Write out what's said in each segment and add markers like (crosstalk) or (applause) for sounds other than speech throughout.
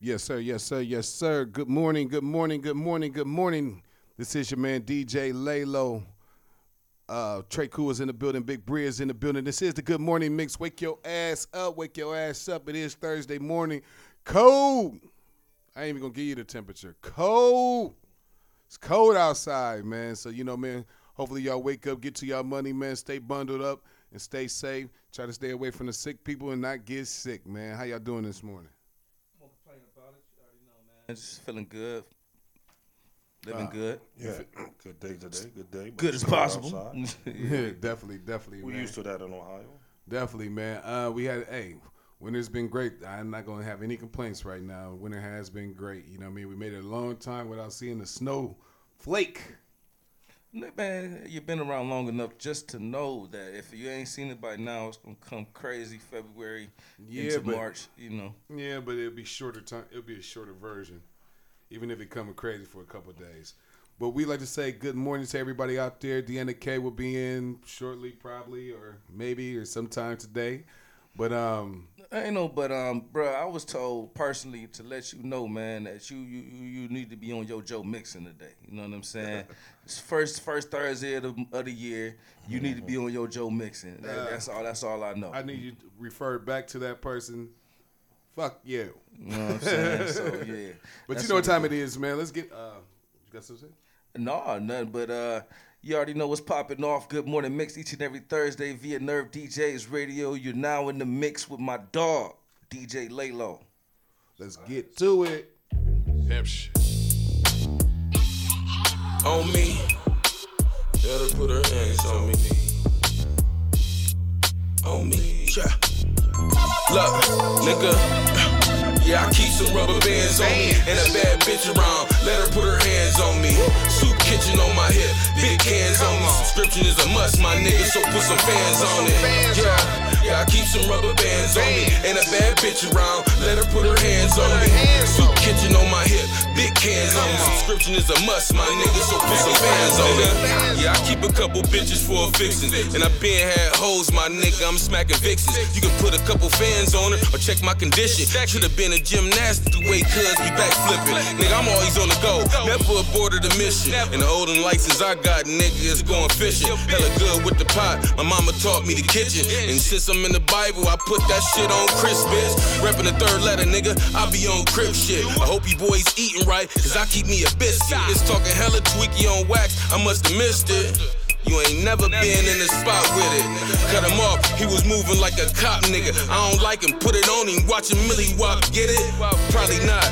Yes, sir. Yes, sir. Yes, sir. Good morning. Good morning. Good morning. Good morning. This is your man DJ Laylo. Uh, Trey Cool is in the building. Big Bree is in the building. This is the Good Morning Mix. Wake your ass up. Wake your ass up. It is Thursday morning. Cold. I ain't even gonna give you the temperature. Cold. It's cold outside, man. So you know, man. Hopefully y'all wake up, get to y'all money, man. Stay bundled up and stay safe. Try to stay away from the sick people and not get sick, man. How y'all doing this morning? Won't complain about it. You already know, man. Just feeling good. Living good. Yeah, (clears throat) good day today. Good day. Good as possible. outside. (laughs) Yeah, definitely, definitely. We man. used to that in Ohio. Definitely, man. Uh, we had hey, winter's been great. I'm not gonna have any complaints right now. Winter has been great. You know what I mean? We made it a long time without seeing the snow flake. Man, you've been around long enough just to know that if you ain't seen it by now, it's gonna come crazy February Yeah, into but- March. You know, Yeah, but it'll be shorter time. It'll be a shorter version, even if it coming crazy for a couple days. But we like to say good morning to everybody out there. Deanna K will be in shortly, probably, or maybe, or sometime today. But um, I ain't know, but um, bro, I was told personally to let you know, man, that you you you need to be on your Joe mixing today. You know what I'm saying? (laughs) it's first first Thursday of the, of the year. You need to be on your Joe mixing. That- that's all. That's all I know. I need you to refer back to that person. Fuck you. you know what I'm saying? So (laughs) yeah. But you know what time it is, man. Let's get. Uh, you got something to say? No, nothing. But uh, you already know what's popping off. Good morning mix each and every Thursday via Nerve DJs Radio. You're now in the mix with my dog, DJ Laylo. Let's get to it. Pimp shit. On me. Let her put her hands on me. On me. Yeah. Look, nigga. Yeah, I keep some rubber bands on me and a bad bitch around. Let her put her hands on me. Kitchen on my hip, big hands on. Subscription is a must, my nigga, so put some fans on it. Yeah, yeah, I keep some rubber bands on me and a bad bitch around. Let her put her hands on me. Soup kitchen on my hip, big hands on me. Subscription is a must, my nigga, so put some fans on it. Yeah, I keep a couple bitches for a fixin', and I been had hoes, my nigga, I'm smacking vixens. You can put a couple fans on it or check my condition. Should've been a gymnast the way cuz be back flipping. Nigga, I'm always on the go, never aborted a mission. And the olden license I got, nigga, is going fishing. Hella good with the pot, my mama taught me the kitchen. And since I'm in the Bible, I put that shit on Christmas. Reppin' the third letter, nigga, I be on crib shit. I hope you boys eating right, cause I keep me a biscuit. It's talking hella tweaky on wax, I must've missed it. You ain't never been in the spot with it. Cut him off, he was moving like a cop nigga. I don't like him, put it on him, watch him Millie walk, get it? Probably not.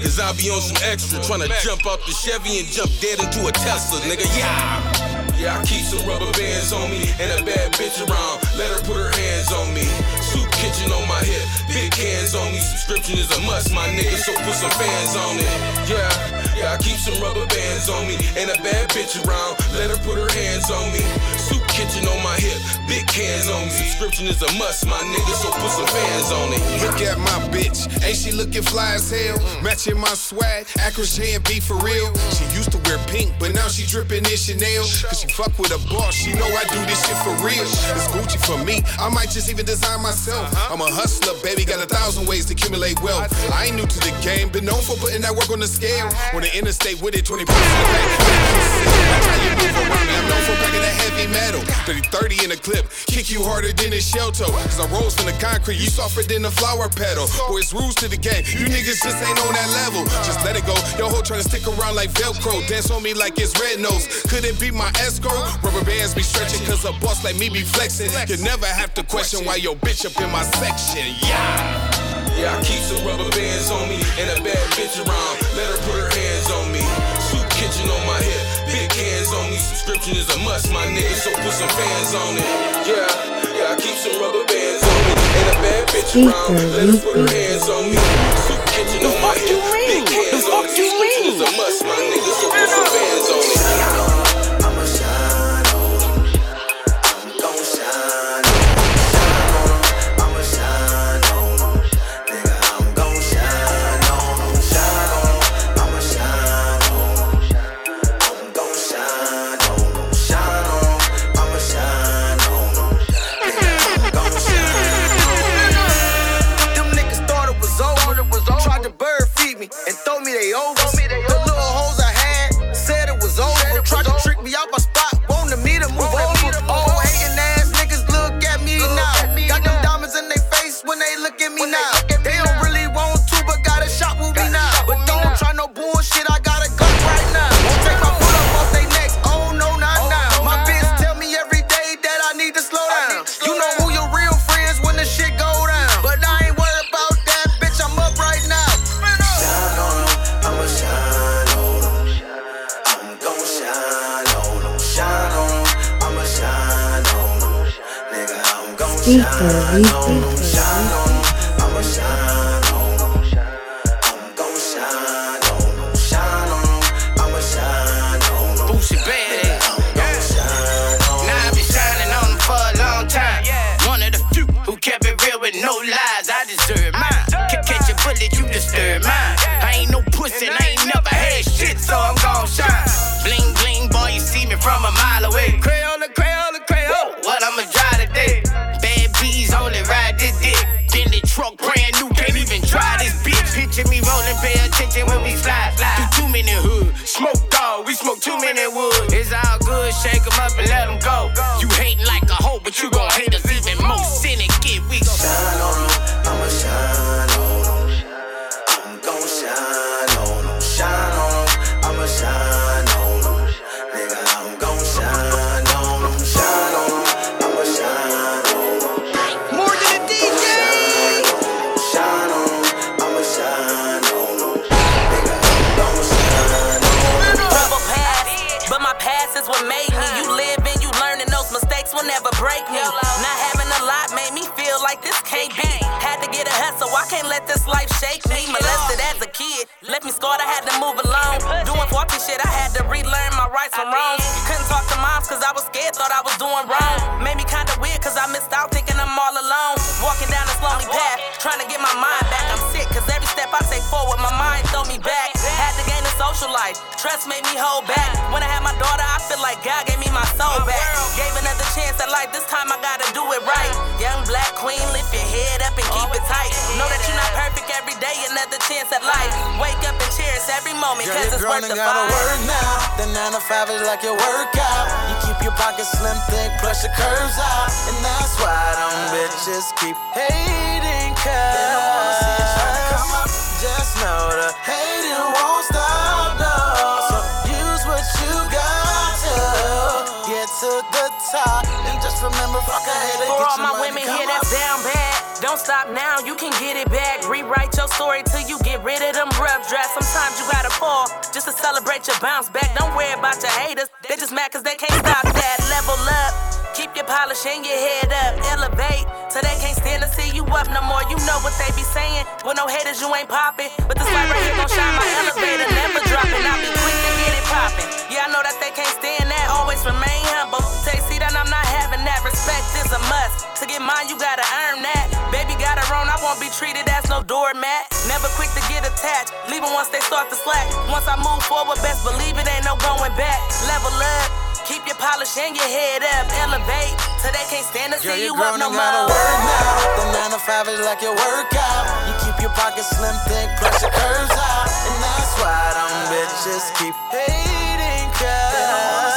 Cause I be on some extra, tryna jump out the Chevy and jump dead into a Tesla, nigga. Yeah. Yeah, I keep some rubber bands on me and a bad bitch around. Let her put her hands on me. Soup kitchen on my hip, big hands on me. Subscription is a must, my nigga, so put some fans on it. Yeah, yeah, I keep some rubber bands on me and a bad bitch around. Let her put her hands on me. Soup kitchen on my hip, big hands on me. Subscription is a must, my nigga, so put some fans on it. Look at my bitch, ain't she looking fly as hell? Matching my swag, Acro J and B for real. She used to wear pink, but now she dripping in Chanel. Cause she fuck with a boss, she know I do this shit for real. It's Gucci for me, I might just even design myself. I'm a hustler, baby, got a thousand ways to accumulate wealth. I ain't new to the game, been known for putting that work on the scale. On the interstate with it, 20 pounds in the back. That's how you move around. I'm known for packing that heavy metal. 30 30 in a clip, kick you harder than a shell toe. Cause I rose from the concrete, you softer than a flower petal. Boy, it's rules to the game. You niggas just ain't on that level. Just let it go. Yo, ho trying to stick around like Velcro. Dance on me like it's red nose. Could it be my escrow? Rubber bands be stretching cause a boss like me be flexing. You never have to question why your bitch up in my section. Yeah. Yeah, I keep some rubber bands on me and a bad bitch around. Let her put her on me. Subscription is a must, my nigga, so put some fans on it. Yeah, yeah, I keep some rubber bands on me and a bad bitch around. Let her put her hands on me. Soup kitchen on my hip, big hands on me. Subscription is a must, my nigga, so put some fans on it. old 嗯 can't let this life shake me. Molested as a kid, left me scarred, I had to move along. Doing faulty shit, I had to relearn my rights from wrongs. Couldn't talk to moms cause I was scared, thought I was doing wrong. Made me kinda weird cause I missed out thinking I'm all alone. Walking down this lonely path, trying to get my mind social life, trust made me hold back. When I had my daughter, I feel like God gave me my soul oh, back. Gave another chance at life, this time I gotta do it right. Young black queen, lift your head up and keep it tight. Know that you're not perfect every day, another chance at life. Wake up and cherish every moment, cause it's worth the gotta fight. work now. The 9 to 5 is like your workout. You keep your pockets slim, thick, plus your curves out. And that's why them bitches keep hating, cuz. Just know the hating won't stop, to the top. And just remember, fuck a hater. For all my women here that's down bad, don't stop now, you can get it back. Rewrite your story till you get rid of them rough drafts. Sometimes you gotta fall just to celebrate your bounce back. Don't worry about your haters, they just mad cause they can't stop that. Level up, keep your polish and your head up. Elevate, so they can't stand to see you up no more. You know what they be saying, with no haters you ain't popping. But this light right here gon' shine my elevator, never dropping. I'll be quick to get it popping. Yeah, I know that they can't stand that, always remain humble. They see that I'm not having that. Respect is a must. To get mine, you gotta earn that. Baby got it wrong, I won't be treated as no doormat. Never quick to get attached, leave once they start to slack. Once I move forward, best believe it ain't no going back. Level up, keep your polish and your head up. Elevate, so they can't stand to Girl, see you're up no and gotta more. work now. The 9 to 5 is like your workout. You keep your pockets slim, thick, your curves out. And that's why them bitches keep hating, cuz.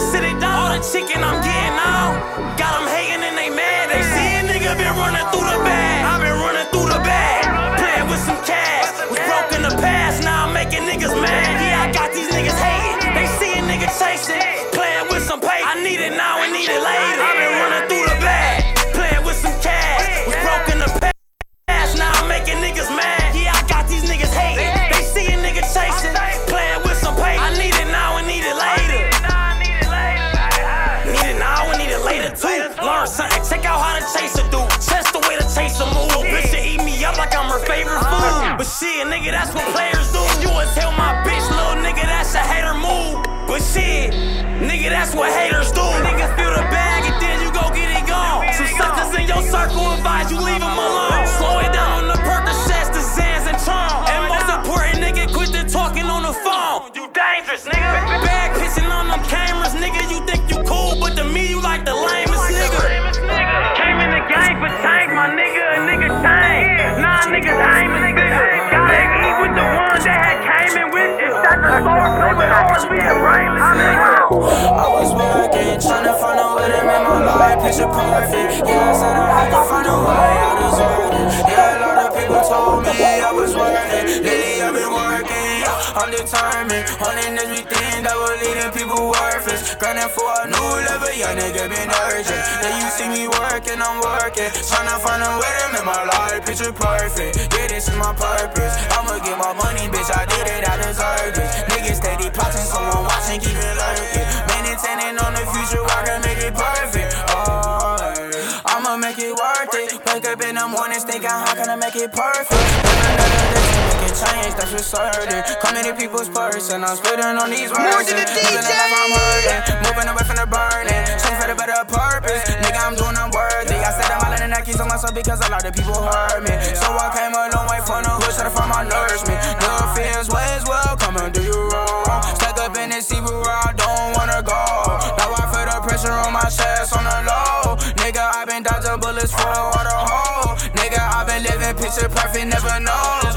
Sit it down. All the chicken I'm getting out. Young nigga been urgent. Then you see me working, I'm working. Tryna find a way to make my life picture perfect. Yeah, this is my purpose. I'ma get my money, bitch, I did it, I deserve it. Niggas steady plotting, someone watching, keep it lurking. Maintaining on the future, I can make it perfect. Oh, I'ma make it worth it. Wake up in the mornings thinking, how can I make it perfect? Live another day to change, that's for certain. Come into people's person, I'm spitting on these words. Living the life I'm hurting, moving away from the burning. Change for the better purpose. Nigga, I'm doing I'm worthy. I said I'm all in the keys on myself because a lot of people hurt me. So I came a long way from the hood, try to find my nourishment. The feels ways well, come and do you wrong. Stuck up in the sea where I don't wanna go. Now I feel the pressure on my chest on the low. Nigga, I've been dodging bullets for a water hole. Nigga, I've been living picture perfect, never knows.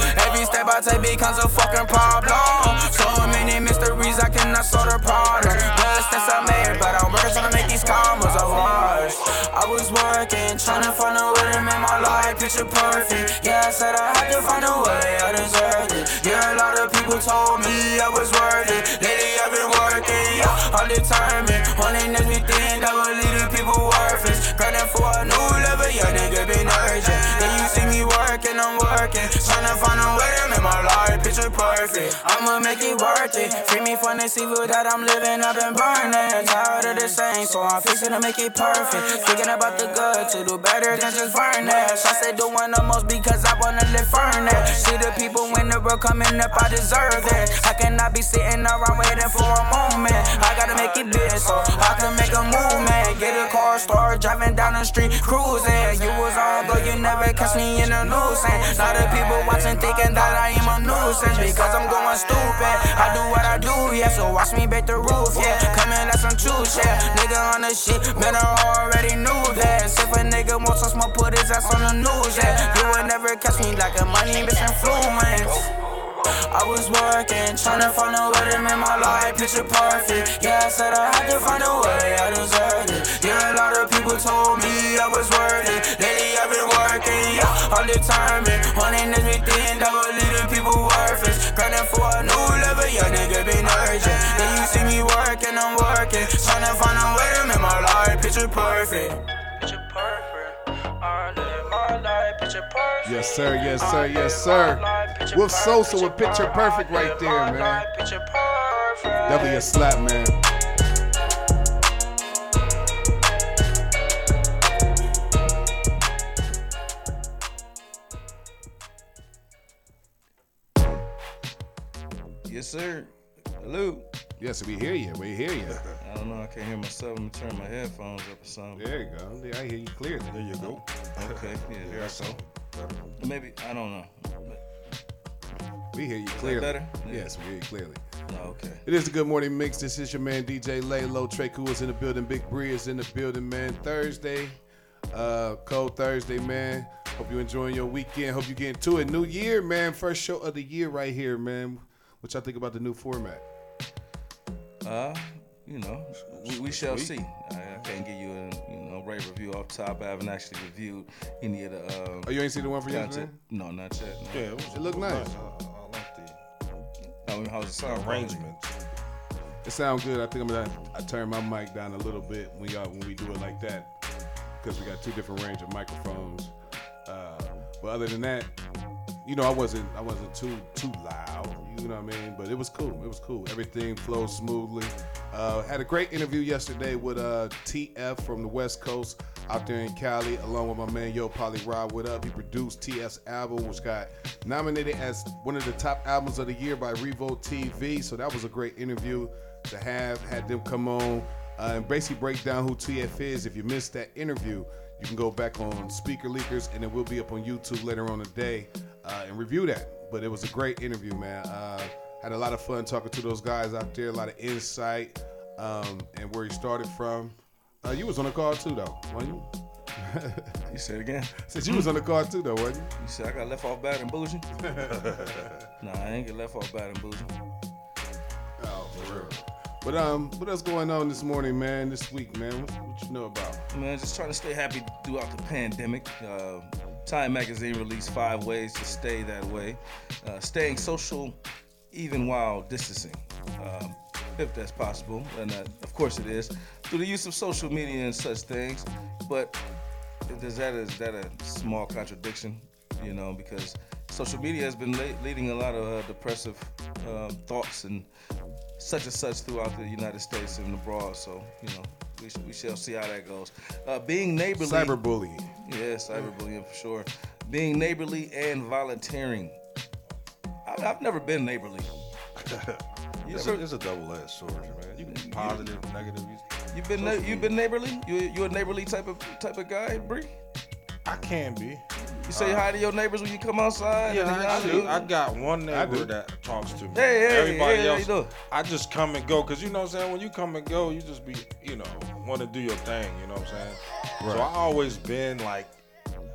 I take becomes a fucking problem. So many mysteries, I cannot solve the problem. Steps I made, but I'm working trying to make these commas. I was working, trying to find a way to make my life picture perfect. Yeah, I said I had to find a way, I deserved it. Yeah, a lot of people told me I was worth it. Lately I've been working, yeah, I'm determined. Everything that I'ma make it worth it. Free me from this evil that I'm living, I've been burning. Tired of the same, so I'm fixing to make it perfect. Thinking about the good to do better than just furnace. I said doing the most because I wanna live furnace. See the people when the world coming up, I deserve it. I cannot be sitting around waiting for a moment. I gotta make it big so I can make a movement. Get a car, start driving down the street, cruising. You was on, but you never catch me in a nuisance. Now the people watching thinking that I am a nuisance because I'm going stupid. I do what I do, yeah. So watch me break the roof, yeah. Coming like some juice, yeah. Nigga on the shit, man, I already knew that. If a nigga wants some smoke, put his ass on the news, yeah. You would never catch me like a money bitch influence. I was working, trying to find a way to make my life picture perfect. Yeah, I said I had to find a way, I deserved it. Yeah, a lot of people told me I was worth it. Lately I've been working, yeah, I'm determined. Holding picture perfect. Picture perfect. I live my life picture perfect. Yes, sir. Yes, sir. Yes, sir. Wolf Sosa with Picture Perfect right there, man. Definitely a slap, man. Yes, sir. Hello. Yes, we hear you. We hear you. I don't know. I can't hear myself. I'm gonna turn my headphones up or something. There you go. Yeah, I hear you clearly. There you go. Okay. Yeah. There I go. Maybe I don't know. We hear you clearly. better? Yeah. Yes, we hear you clearly. Oh, okay. It is a Good Morning Mix. This is your man DJ Laylo. Trey Cool is in the building. Big Bree is in the building, man. Thursday, uh, cold Thursday, man. Hope you're enjoying your weekend. Hope you getting to it. New year, man. First show of the year right here, man. What y'all think about the new format? Uh, you know, we, we shall see. I, I can't give you a you know rave review off top. I haven't actually reviewed any of the. Um, Oh, you ain't seen the one for yesterday? content. No, not yet. No. Yeah, it, was, It look nice. I, I like the I mean, how's it sound? arrangements. It sounds good. I think I'm gonna I turn my mic down a little bit when y'all when we do it like that because we got two different range of microphones. Uh, but other than that, you know, I wasn't I wasn't too too loud. You know what I mean? But it was cool. It was cool. Everything flowed smoothly. Uh, had a great interview yesterday with uh, TF from the West Coast out there in Cali, along with my man Yo Polly Rod. What up? He produced TF's album, which got nominated as one of the top albums of the year by Revo TV. So that was a great interview to have. Had them come on. uh, and basically break down who TF is. If you missed that interview, you can go back on Speaker Leakers, and it will be up on YouTube later on today uh, and review that. But it was a great interview, man. Uh, had a lot of fun talking to those guys out there, a lot of insight um, and where he started from. Uh, you was on the call too, though, wasn't you? (laughs) You say it again. Said you was on the call too, though, wasn't you? You said I got left off bad and bougie? (laughs) nah, I ain't get left off bad and bougie. Oh, for real. But um, what else going on this morning, man? This week, man? What, what you know about? Man, just trying to stay happy throughout the pandemic. Uh, Time Magazine released five ways to stay that way. Uh, staying social even while distancing, um, if that's possible. And uh, of course it is. Through the use of social media and such things. But is that, is that a small contradiction? You know, because social media has been le- leading a lot of uh, depressive um, thoughts and such and such throughout the United States and abroad. So, you know, we, we shall see how that goes. Uh, being neighborly. Cyberbullying. Yeah, cyberbullying for sure. Being neighborly and volunteering. I, I've never been neighborly. (laughs) It's ever- a, it's a double-edged sword, man. You can positive, negative. You, have been na- you been neighborly? You you a neighborly type of type of guy, Bree? I can be. You say hi to your neighbors when you come outside. Yeah, and they I, do. I got one neighbor that talks to me. Hey, hey, Everybody hey, else, you doing? I just come and go because you know what I'm saying. When you come and go, you just be, you know, want to do your thing. You know what I'm saying. So I always been like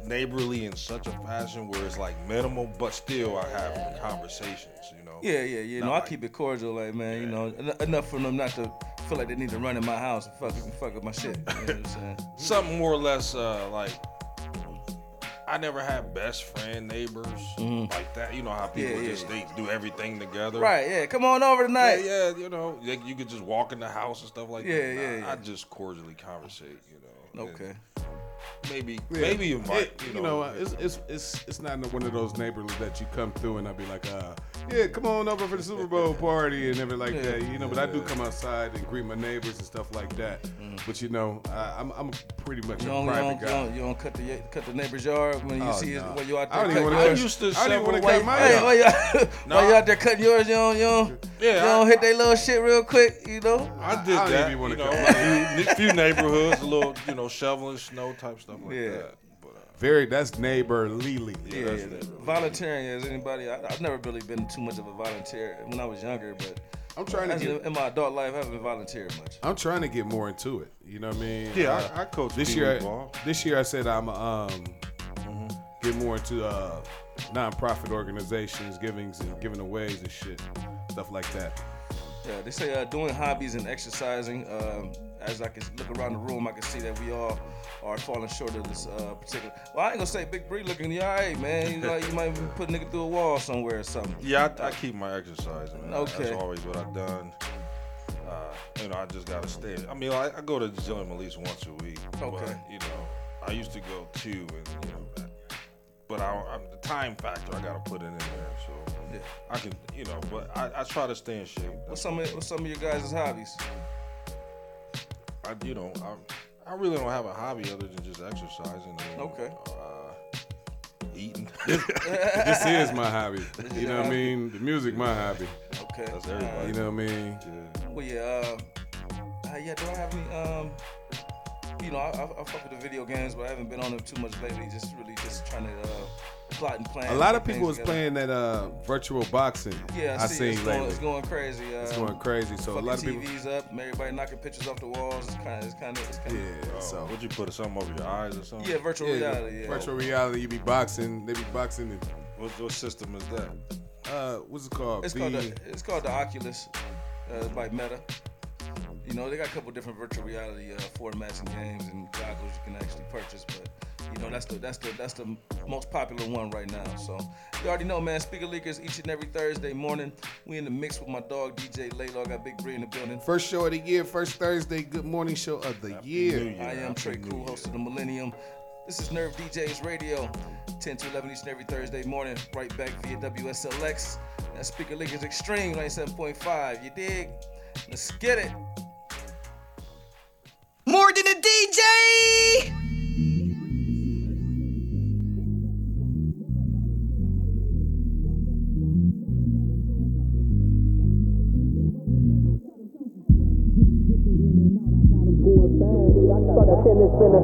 neighborly in such a fashion where it's like minimal, but still I have conversations. You know. Yeah, yeah, yeah. Not No, I keep it cordial, like man, you know, en- enough for them not to feel like they need to run in my house and fuck, fuck up my shit. You know what I'm saying? (laughs) something more or less uh, like I never had best friend neighbors mm-hmm. like that. You know how people. Yeah, yeah. just they do everything together. Right, yeah. Come on over tonight. yeah, you know, like you could just walk in the house and stuff like Yeah, that. yeah, Nah, yeah. I just cordially conversate, you know. and Okay. Maybe, Yeah. maybe invite, It- you know. it's, it's it's it's not one of those neighborhoods that you come through and I'll be like, uh, yeah, come on over for the Super Bowl (laughs) party and everything like that, you know. But I do come outside and greet my neighbors and stuff like that. But you know, I, I'm I'm pretty much. You a don't, you, private don't, you, guy. don't, you don't cut the cut the neighbor's yard when you Oh, see no. when you out I there don't even wanna yours. used to I don't want to cut my hey, you, (laughs) No, you I- out there cutting yours? You don't, you don't, Yeah, you don't I- hit their little shit real quick, you know? I did I don't that. you know, a few, (laughs) few neighborhoods, a little, you know, shoveling snow type stuff like Yeah. that. But, uh, Very that's neighbor Lily. Yeah, yeah. Volunteering as anybody. I, I've never really been too much of a volunteer when I was younger, but I'm trying to get. in, in my adult life, I haven't volunteered much. I'm trying to get more into it. You know what I mean? yeah, Uh, I, I coach this year. Ball. This year I said I'm um get more into uh non-profit organizations, givings and giving aways and shit, stuff like that. Yeah, they say uh, doing hobbies and exercising. Um, as I can look around the room, I can see that we all are falling short of this uh, particular. Well, I ain't gonna say Big Bree looking you all right, man. You, like, you might put a nigga through a wall somewhere or something. Yeah, I, I keep my exercise, man. Okay. That's always what I've done. Uh, you know, I just gotta stay. I mean, I, I go to the gym at least once a week. Okay. But, you know, I used to go two, and you know, but I, I'm the time factor. I gotta put it in there, so Yeah. I can, you know. But I, I try to stay in shape. What's some of, what's some of your guys' hobbies? I, you know, I, I really don't have a hobby other than just exercising. And, Okay. Uh, eating. (laughs) This is my hobby. You know what I mean? The music, my hobby. Okay. That's everybody. You know what I mean? yeah. Well, yeah. Uh, uh, yeah. Do I have any? Um, you know, I, I, I fuck with the video games, but I haven't been on them too much lately. Just really, just trying to uh, plot and plan. A lot of people things was together. playing that uh, virtual boxing. Yeah, I, I see. seen it's, going, it's going crazy. Uh, It's going crazy. So a lot of people. TVs up, everybody knocking pictures off the walls. It's kind of, it's kind of, it's kind. Yeah. Oh, So. would you put something over your eyes or something? Yeah, virtual Yeah, reality. Yeah. virtual reality. You be boxing. They be boxing. And, What, what system is that? uh, what's it called? It's The- called the, it's called the Oculus uh, by Meta. You know, they got a couple different virtual reality uh, formats and games and goggles you can actually purchase, but you know that's the that's the that's the most popular one right now. So you already know, man. Speaker leakers each and every Thursday morning. We in the mix with my dog DJ Laylo. Got Big Bree in the building. First show of the year, first Thursday, good morning show of the year. Year. I am Trey Happy Cool, New host of the Millennium. This is Nerve DJs Radio, 10 to 11 each and every Thursday morning, right back via WSLX. That Speaker Leakers Extreme 97.5. You dig? Let's get it. More than a DJ!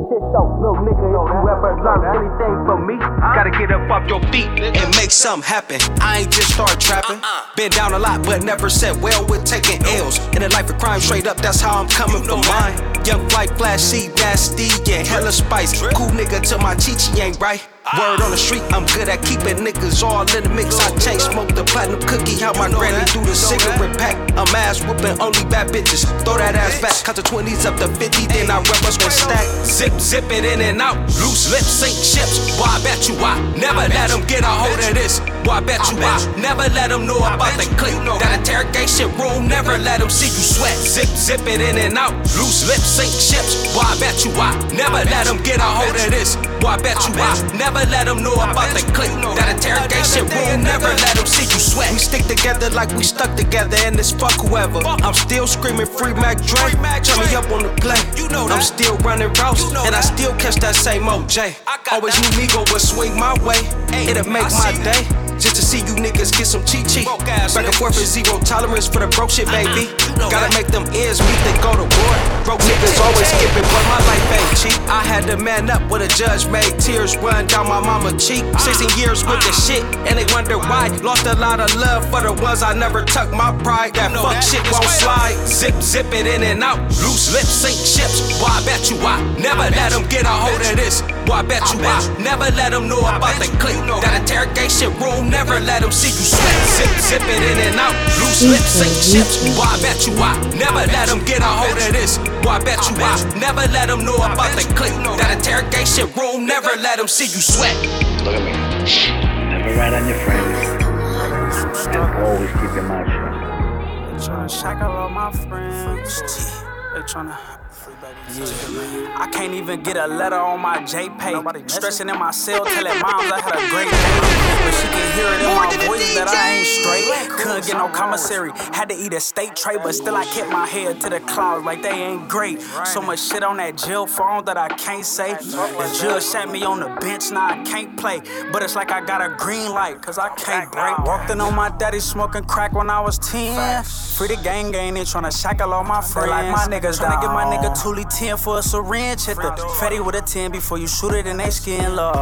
Shit show. Little nigga, if you ever learn anything from me, gotta get up off your feet and make something happen. I ain't just start trapping. Uh-uh. Been down a lot, but never said well with taking L's. In a life of crime, straight up, that's how I'm coming from mine. Young flight, flashy, nasty, and hella spice. Cool nigga till my chichi ain't right. Word on the street, I'm good at keeping niggas all in the mix. I chain smoke the platinum cookie, how my granny do the cigarette pack. I'm ass whooping, only bad bitches. Throw that ass back, cut the 20s up to 50, then I rep us with stack. Zip, zip it in and out. Loose lips, sink ships. Boy, I bet you I never let them get a hold of this. I bet you I never let them know about the click. That interrogation room, never let them see you sweat. Zip, zip it in and out. Loose lips, sink ships. Boy, I bet you I never let them get a hold of this. Boy, I bet you I never let them know about the click. That interrogation room, never let them see you sweat. We stick together like we stuck together, and it's fuck whoever. I'm still screaming free Mac Dre. Turn me up on the play. I'm still running routes, and I still catch that same OJ. Always knew me go would swing my way. It'll make my day. Just to see you niggas get some cheat cheat. Back and forth is zero tolerance for the broke shit, baby. Gotta make them ends meet, they go to war. Broke niggas always skipping, but my life ain't cheap. I had to man up when a judge made tears run down my mama cheek. 16 years with the shit, and they wonder why. Lost a lot of love for the ones I never tucked my pride. That fuck shit won't slide. Zip, zip it in and out. Loose lips sink ships. Boy, I bet you I never let them get a hold of this. Boy, I bet you I never let them know about the click. That interrogation room, never let them see you sweat. Zip, zip it in and out. Loose lips mm-hmm. sink ships. Boy, I bet you I never let them get a hold of this. Boy, I bet you I never let them know about the click. That interrogation room, never let them see you sweat. Look at me. Never rat on your friends. And always keep your mouth shut. They tryna shackle all my friends. They tryna. I can't even get a letter on my JPay. Stressing in my cell, telling moms I had a (laughs) great day. But she can hear it in my voice that I ain't straight. Couldn't get no commissary. Had to eat a steak tray, but still I kept my head to the clouds like they ain't great. So much shit on that jail phone that I can't say. The judge sat me on the bench, now I can't play. But it's like I got a green light, cause I can't break. Walked in on my daddy smoking crack when I was 10. Free the gang gang, they tryna shackle all my friends. Like my niggas tryna get my nigga Thule 10 for a syringe. Hit the fatty with a 10 before you shoot it in they skin, love.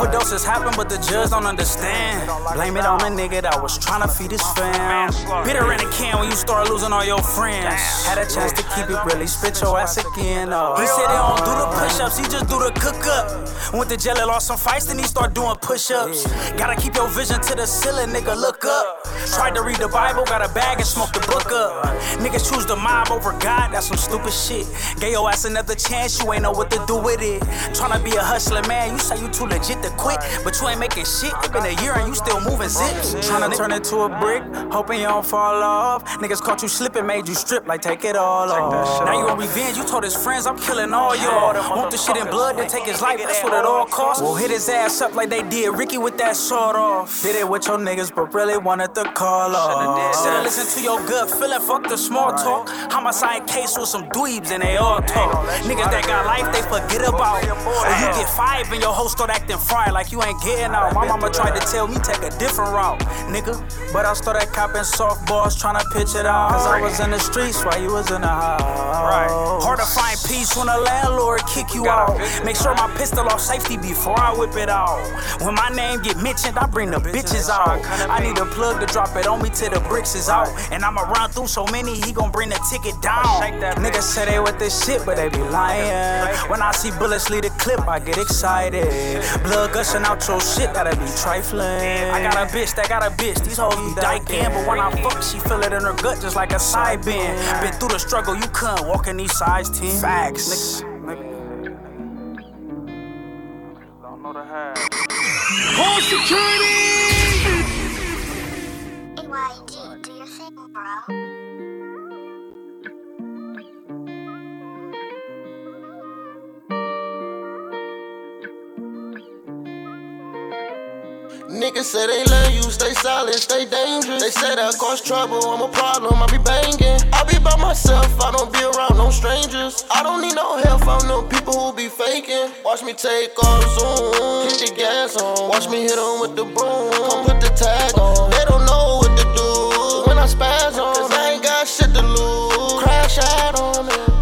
Overdoses happen, but the judge don't understand. Blame it on the nigga that was tryna feed his fam. Bitter in a can when you start losing all your friends. Had a chance to keep it really, spit your ass again. Uh. He said he don't do the push ups, he just do the cook up. Went to jail and lost some fights, then he start doing push ups. Gotta keep your vision to the ceiling, nigga, look up. Tried to read the Bible, got a bag and smoked the book up. Niggas choose the mob over God, that's some stupid shit. Gave your ass another chance, you ain't know what to do with it. Tryna be a hustler, man, you say you too legit to quit, but you ain't making shit. It been a year and you still moving zips. Tryna turn it to a brick, hoping you don't fall off. Niggas caught you slipping, made you strip, like take it all off. Now you on revenge, you told his friends, I'm killing all y'all. Want the shit in blood, then take his life, that's what it all costs. We'll hit his ass up like they did Ricky with that sword off. Did it with your niggas, but really wanted the call off. Instead of listen to your gut feeling, fuck the small talk. Homicide case with some dweebs and they all talk. Niggas that got life, they forget about. Or you get five and your host start acting fried like you ain't getting out. My mama tried to tell me take a different route, nigga. But I started copping softballs, trying to pitch it out. Cause I was in the streets while you was in the house. Hard to find peace when a landlord kick you out. Make sure my pistol off safety before I whip it out. When my name get mentioned, I bring the bitches out. I need a plug to drop it on me till the bricks is out. And I'ma run through so many, he gon' bring the ticket down. Niggas say they with this shit, but they be lying. When I see bullets lead a clip, I get excited. Blood gushing out your shit, that'll be trifling. I got a bitch that got a bitch, these hoes be dyking. But when I fuck, she feel it in her gut just like a side bend. Been through the struggle, you couldn't walk in these size 10. Facts. Home security! AYD, do your thing, bro. Niggas say they love you, stay silent, stay dangerous. They say that cause trouble, I'm a problem, I be banging. I be by myself, I don't be around no strangers. I don't need no help from no people who be faking. Watch me take off zoom, hit the gas on. Watch me hit hit 'em with the broom, come put the tag on. They don't know what to do when I spaz on. Cause I ain't got shit to lose. Crash out on me.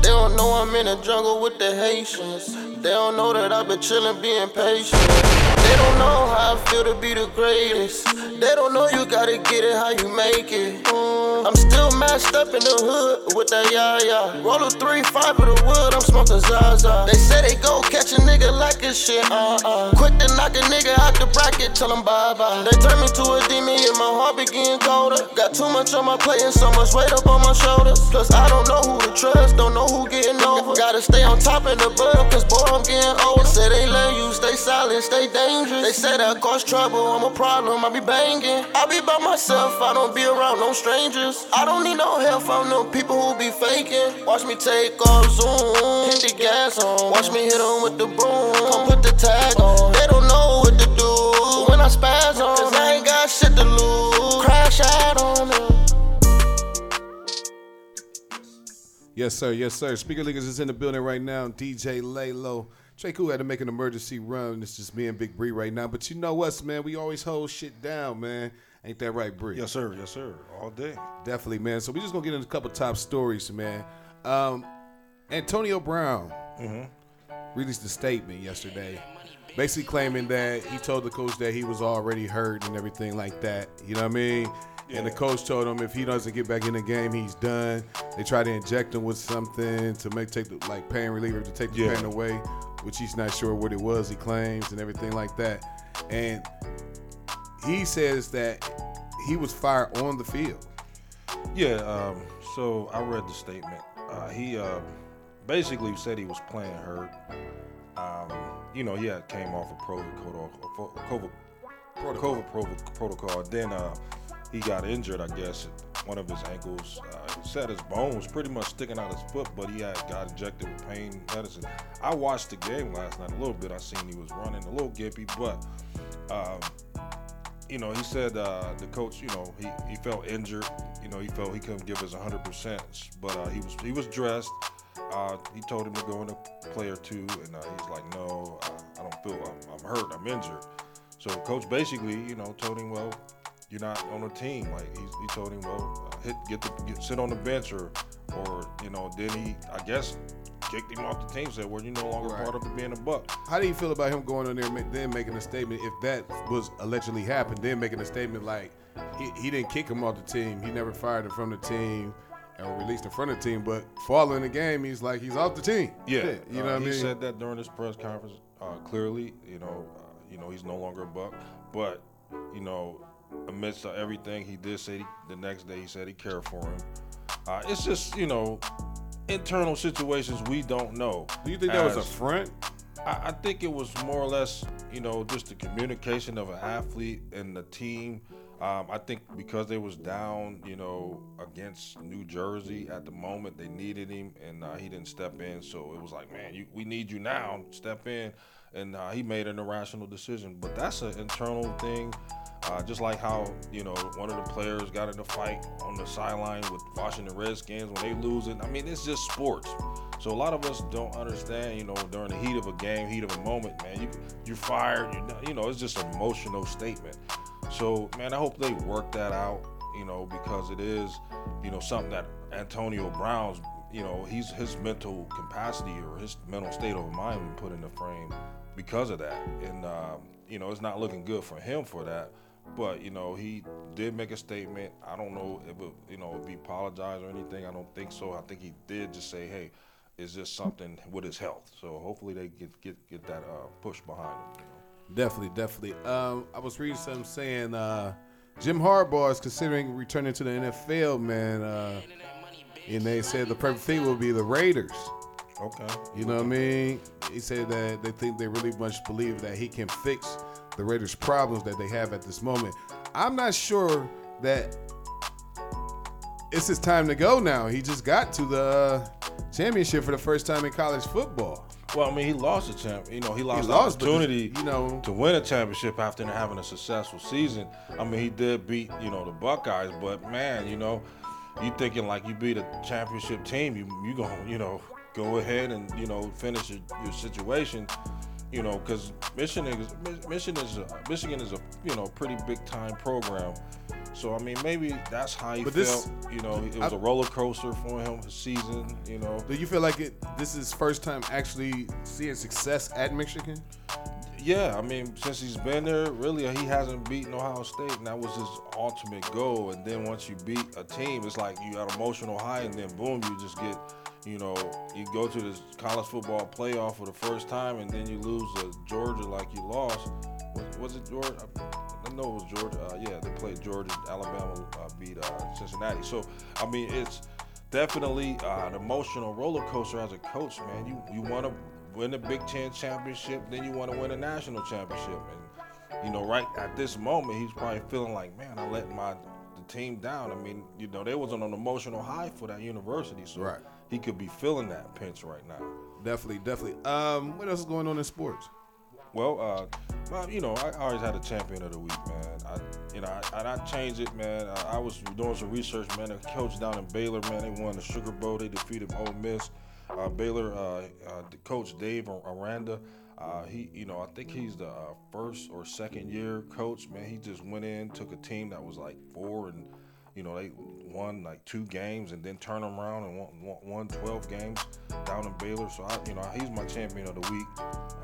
I'm in the jungle with the Haitians. They don't know that I've been chillin', being patient. They don't know how I feel to be the greatest. They don't know you gotta get it how you make it. Mm, I'm still mashed up in the hood with that yah Roll a three five of the wood, I'm smoking Zaza. They say they go catch a nigga like a shit, uh uh. Quick to knock a nigga out the bracket, tell him bye bye. They turn me to a demon, and my heart begin colder. Got too much on my plate and so much weight up on my shoulders. Plus I don't know who to trust, don't know who getting over. Gotta stay on top the bug, cause boy I'm getting older. Say they let you stay silent, stay dangerous. They say that cause trouble, I'm a problem, I be banging. I be by myself, I don't be around no strangers. I don't need no help from no people who be faking. Watch me take off zoom, hit the gas on. Watch me hit hit 'em with the broom, come put the tag on. They don't know what to do when I spaz on. Cause I ain't got shit to lose. Crash out on them. Yes, sir. Yes, sir. Speaker Leakers is in the building right now. DJ Laylo. Trey Cool had to make an emergency run. It's just me and Big Bree right now. But you know us, man. We always hold shit down, man. Ain't that right, Bree? Yes, sir. Yes, sir. All day. Definitely, man. So we just gonna get into a couple top stories, man. Um, Antonio Brown released a statement yesterday, basically claiming that he told the coach that he was already hurt and everything like that. You know what I mean? And the coach told him if he doesn't get back in the game, he's done. They tried to inject him with something to make take the like pain reliever to take the Yeah. pain away, which he's not sure what it was. He claims and everything like that. And he says that he was fired on the field. Yeah, um, so I read the statement. Uh, he uh, basically said he was playing hurt. Um, you know, he had came off a COVID protocol, COVID, COVID pro- protocol. Then uh, he got injured, I guess. One of his ankles, uh, he said his bone was pretty much sticking out his foot, but he had got injected with pain medicine. I watched the game last night a little bit. I seen he was running a little gimpy, but um, you know, he said uh, the coach, you know, he, he felt injured. You know, he felt he couldn't give his 100%, but uh, he was he was dressed. Uh, he told him to go in a play or two, and uh, he's like, no, uh, I don't feel I'm, I'm hurt, I'm injured. So coach basically, you know, told him, well, you're not on the team. Like he, he told him, well, uh, hit get the get, sit on the bench or or you know, then he I guess kicked him off the team. Said, well, you're no longer Right. part of being a buck. How do you feel about him going on there and then making a statement if that was allegedly happened, then making a statement like he, he didn't kick him off the team, he never fired him from the team or released him from the team, but following the game, he's like he's off the team. Yeah, you know uh, what I mean. he said that during his press conference. Uh, clearly, you know, uh, you know he's no longer a buck, but you know, amidst everything, he did say he, the next day he said he cared for him. Uh, it's just you know, internal situations we don't know. Do you think that was a front? I, I think it was more or less, you know, just the communication of an athlete and the team. Um, I think because they was down, you know, against New Jersey at the moment, they needed him, and uh, he didn't step in. So it was like, man, you, we need you now. Step in, and uh, he made an irrational decision. But that's an internal thing. Uh, just like how you know one of the players got in a fight on the sideline with Washington Redskins when they lose it. I mean, it's just sports. So a lot of us don't understand. You know, during the heat of a game, heat of a moment, man, you you're fired. You know, you know, it's just an emotional statement. So man, I hope they work that out. You know, because it is, you know, something that Antonio Brown's, you know, he's his mental capacity or his mental state of mind put in the frame because of that, and um, you know, it's not looking good for him for that. But you know, he did make a statement. I don't know if it, you know if he apologized or anything. I don't think so. I think he did just say, "Hey, is this something with his health." So hopefully they get get get that uh, push behind him. Definitely, definitely. Um, I was reading something saying uh, Jim Harbaugh is considering returning to the NFL, man. Uh, and they said the perfect thing would be the Raiders. Okay. You know what I mean? He said that they think they really much believe that he can fix the Raiders' problems that they have at this moment. I'm not sure that it's his time to go now. He just got to the uh, championship for the first time in college football. Well, I mean, he lost a champ. You know, he lost, lost, the but opportunity, you know, to win a championship after having a successful season. I mean, he did beat you know the Buckeyes, but man, you know, you thinking like you beat a championship team, you you gonna you know go ahead and you know finish your, your situation. You know, because Michigan is Michigan is a, Michigan is a you know pretty big time program, So I mean, maybe that's how he But felt. this- you know, it was I- a roller coaster for him his season. You know, Do you feel like it? This is first time actually seeing success at Michigan. Yeah, I mean, since he's been there, really, he hasn't beaten Ohio State, and that was his ultimate goal. And then once you beat a team, it's like you got emotional high, and then boom, you just get, you know, you go to this college football playoff for the first time, and then you lose to Georgia like you lost. Was, was it Georgia? I, know it was Georgia. Uh, yeah, they played Georgia. Alabama uh, beat uh, Cincinnati. So, I mean, it's definitely uh, an emotional roller coaster as a coach, man. You you want to win the Big Ten championship, then you want to win a national championship, and you know, right at this moment, he's probably feeling like, man, I let my the team down. I mean, you know, they was on an emotional high for that university, so Right. He could be feeling that pinch right now. Definitely, definitely. Um, what else is going on in sports? Well, uh, well, you know, I always had a champion of the week, man. I, you know, I, and I changed it, man. I, I was doing some research, man. The coach down in Baylor, man, they won the Sugar Bowl. They defeated Ole Miss. Uh, Baylor, uh, uh, the coach Dave Aranda, uh, he, you know, I think he's the uh, first or second year coach, man. He just went in, took a team that was like four and you know, they won like two games and then turn them around and won, won, won 12 games down in Baylor. So, I, you know, he's my champion of the week.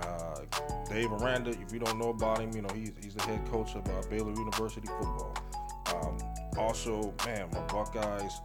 Uh, Dave Aranda, if you don't know about him, you know, he's, he's the head coach of uh, Baylor University football. Um, also, man, my Buckeyes,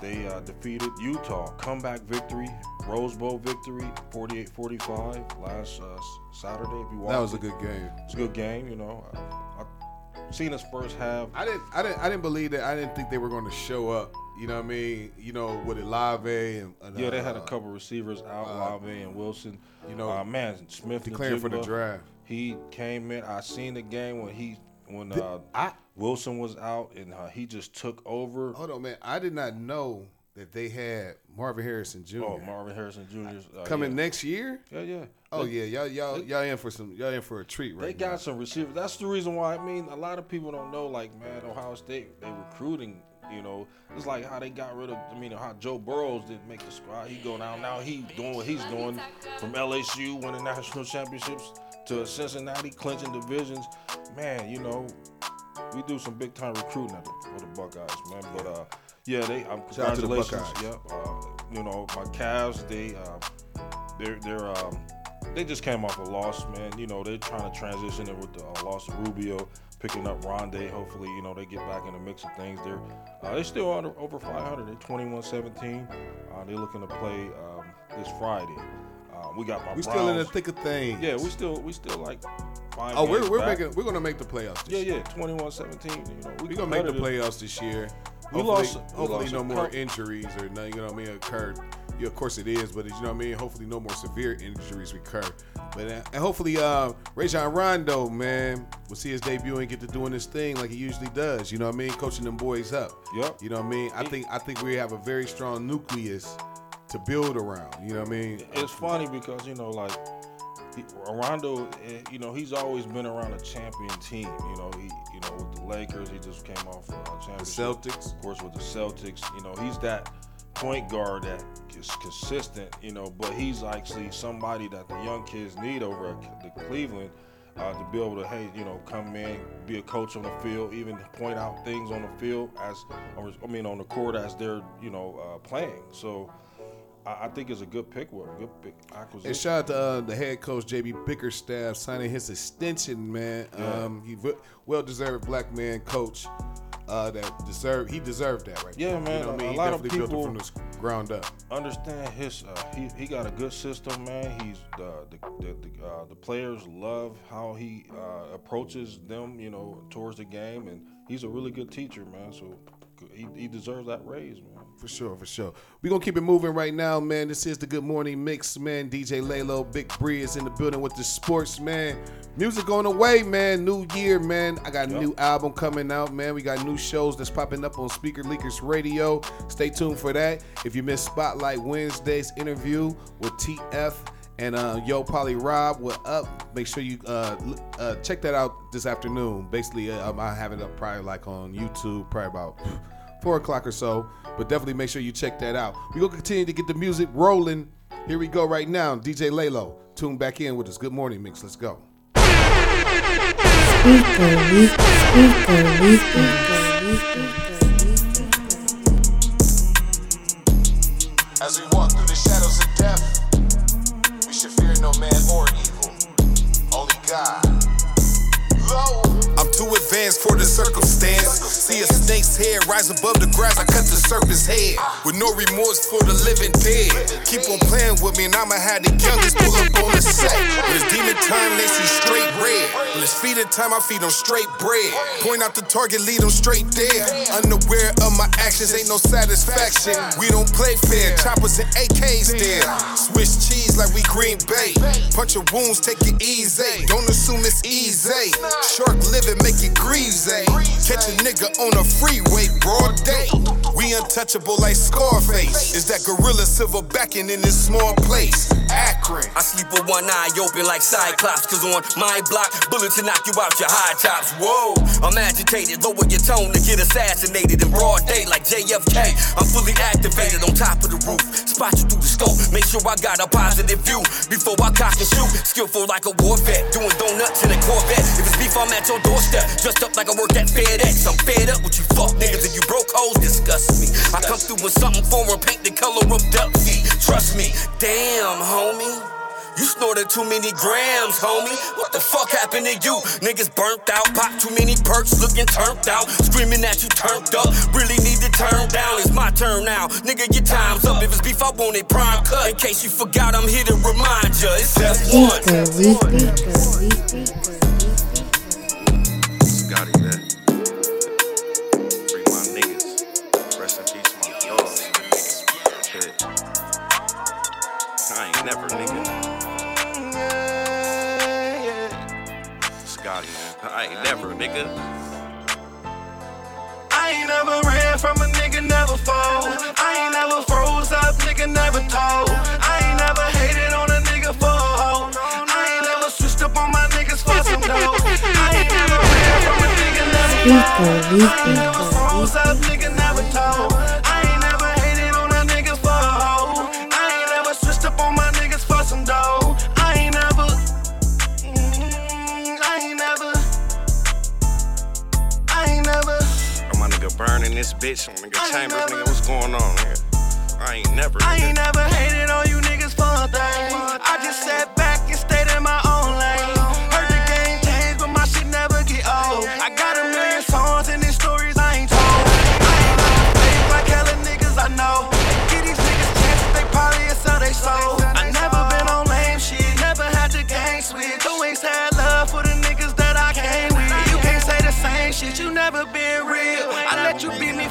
they uh, defeated Utah. Comeback victory, Rose Bowl victory, 48-45 last uh, Saturday. If you watched That was a good game. It's a good game, you know. I, I seen us first half. I didn't, I didn't, I didn't believe that. I didn't think they were going to show up. You know what I mean? You know, with Olave and, and Yeah, they had a uh, couple receivers out, uh, Olave and Wilson. you know, uh, man, Smith declaring for the draft. He came in. I seen the game when he when uh, I- Wilson was out and uh, he just took over. Hold on, man. I did not know that they had Marvin Harrison Jr. Oh, Marvin Harrison Jr. Uh, coming yeah. next year. Yeah, yeah. Oh They- yeah, y'all, y'all, y'all in for some, y'all in for a treat right They got some receivers. That's the reason why. I mean, a lot of people don't know. Like, man, Ohio State, they recruiting. You know, it's like how they got rid of. I mean, how Joe Burrows didn't make the squad. He go down now. He doing what he's doing from LSU, winning national championships to Cincinnati, clinching divisions. Man, you know, we do some big time recruiting at the, for the Buckeyes, man. But uh, yeah, they. Um, Shout out to the congratulations. Yep. Uh, you know, my Cavs, they. Uh, they're they're um, they just came off a loss, man. You know, they're trying to transition it with the uh, loss of Rubio, picking up Rondo. Hopefully, you know, they get back in the mix of things. They're uh, they're still under, over 500. They're 21-17. Uh, they're looking to play um, this Friday. Uh, we got my We still in the thick of things. Yeah, we still we still like five. Oh, we're we're back. making, we're gonna make the playoffs. Yeah, This yeah, 21-17. You know, we We're gonna make the playoffs this year. We Hopefully, lost- we lost no more injuries or nothing. You know what I mean? Occurred. Yeah, of course it is, but you know what I mean. Hopefully, no more severe injuries recur. But uh, and hopefully, uh, Rajon Rondo, man, will see his debut and get to doing his thing like he usually does. You know what I mean? Coaching them boys up. Yep. You know what I mean? I think I think we have a very strong nucleus to build around. You know what I mean? It's funny because you know, like he, Rondo, eh, you know, he's always been around a champion team. You know, he, you know, with the Lakers, he just came off a championship. The Celtics. of course, with the Celtics. You know, he's that point guard that is consistent. You know, but he's actually somebody that the young kids need over at the Cleveland. Uh, to be able to, hey, you know, come in, be a coach on the field, even point out things on the field as, or, I mean, on the court as they're, you know, uh, playing. So, I, I think it's a good pick. A good pick acquisition. And shout out to uh, the head coach JB Bickerstaff signing his extension, man. Yeah. Um, he well deserved black man coach uh, that deserved he deserved that right. Yeah, there. man, You know what I mean? He lot of definitely built people- it from the ground up. understand his uh, he, he got a good system man he's the the the, the, uh, the players love how he uh, approaches them you know towards the game and he's a really good teacher man so he, he deserves that raise man For sure, for sure. We're gonna keep it moving right now, man. This is the Good Morning Mix, man. DJ Laylo, Big Bree is in the building with the sports, man. Music on the way, man. New year, man. I got a new album coming out, man. We got new shows that's popping up on Speaker Leakers Radio. Stay tuned for that. If you missed Spotlight Wednesday's interview with TF and uh, Yo Polly Rob, what up? Make sure you uh, uh, check that out this afternoon. Basically, uh, I have it up probably like on YouTube, probably about four o'clock or so. But definitely make sure you check that out. We're gonna continue to get the music rolling. Here we go right now. DJ Laylo, tune back in with us. Good morning, mix. Let's go. As we circumstance. See a snake's head rise above the grass, I cut the serpent's head. With no remorse for the living dead. Keep on playing with me, and I'ma have the youngest pull up on the set. When it's demon time, they see straight red. When it's feeding time, I feed them straight bread. Point out the target, lead them straight there. Unaware of my actions, ain't no satisfaction. We don't play fair, choppers and AKs there. Swiss cheese like we Green Bay. Punch your wounds, take it easy. Don't assume it's easy. Shark Catch a nigga on a freeway, broad day. We untouchable like Scarface. Is that gorilla silver backing in this small place? Akron. I sleep with one eye open like Cyclops, cause on my block, bullets to knock you out your high tops. Whoa, I'm agitated, lower your tone to get assassinated in broad day like JFK. I'm fully activated on top of the roof. Spot you through the scope, make sure I got a positive view before I cock and shoot. Skillful like a war vet, doing donuts in a Corvette. If it's beef, I'm at your doorstep, dressed up like I work at FedEx. I'm fed up with you fuck niggas and you broke hoes disgust me. I come through with something foreign, paint the color of duck feet. Trust me, damn homie. You snorted too many grams, homie. What the fuck happened to you? Niggas burnt out, pop too many perks, looking turned out, screaming at you turned up. Really need to turn down. It's my turn now, nigga. Your time's up. If it's beef, I want it prime cut. In case you forgot, I'm here to remind ya. It's F1. speaker nigga. I ain't never ran from a nigga, never fall. I ain't never froze up, nigga, never told. I ain't never hated on a nigga for a hoe. I ain't never switched up on my niggas for some dough. I ain't never ran from a nigga, never fall. I ain't never froze up, nigga, this bitch. Nigga Chambers, nigga, what's going on, nigga? I ain't never. I nigga. ain't never hated on you niggas for a thing. I just sat back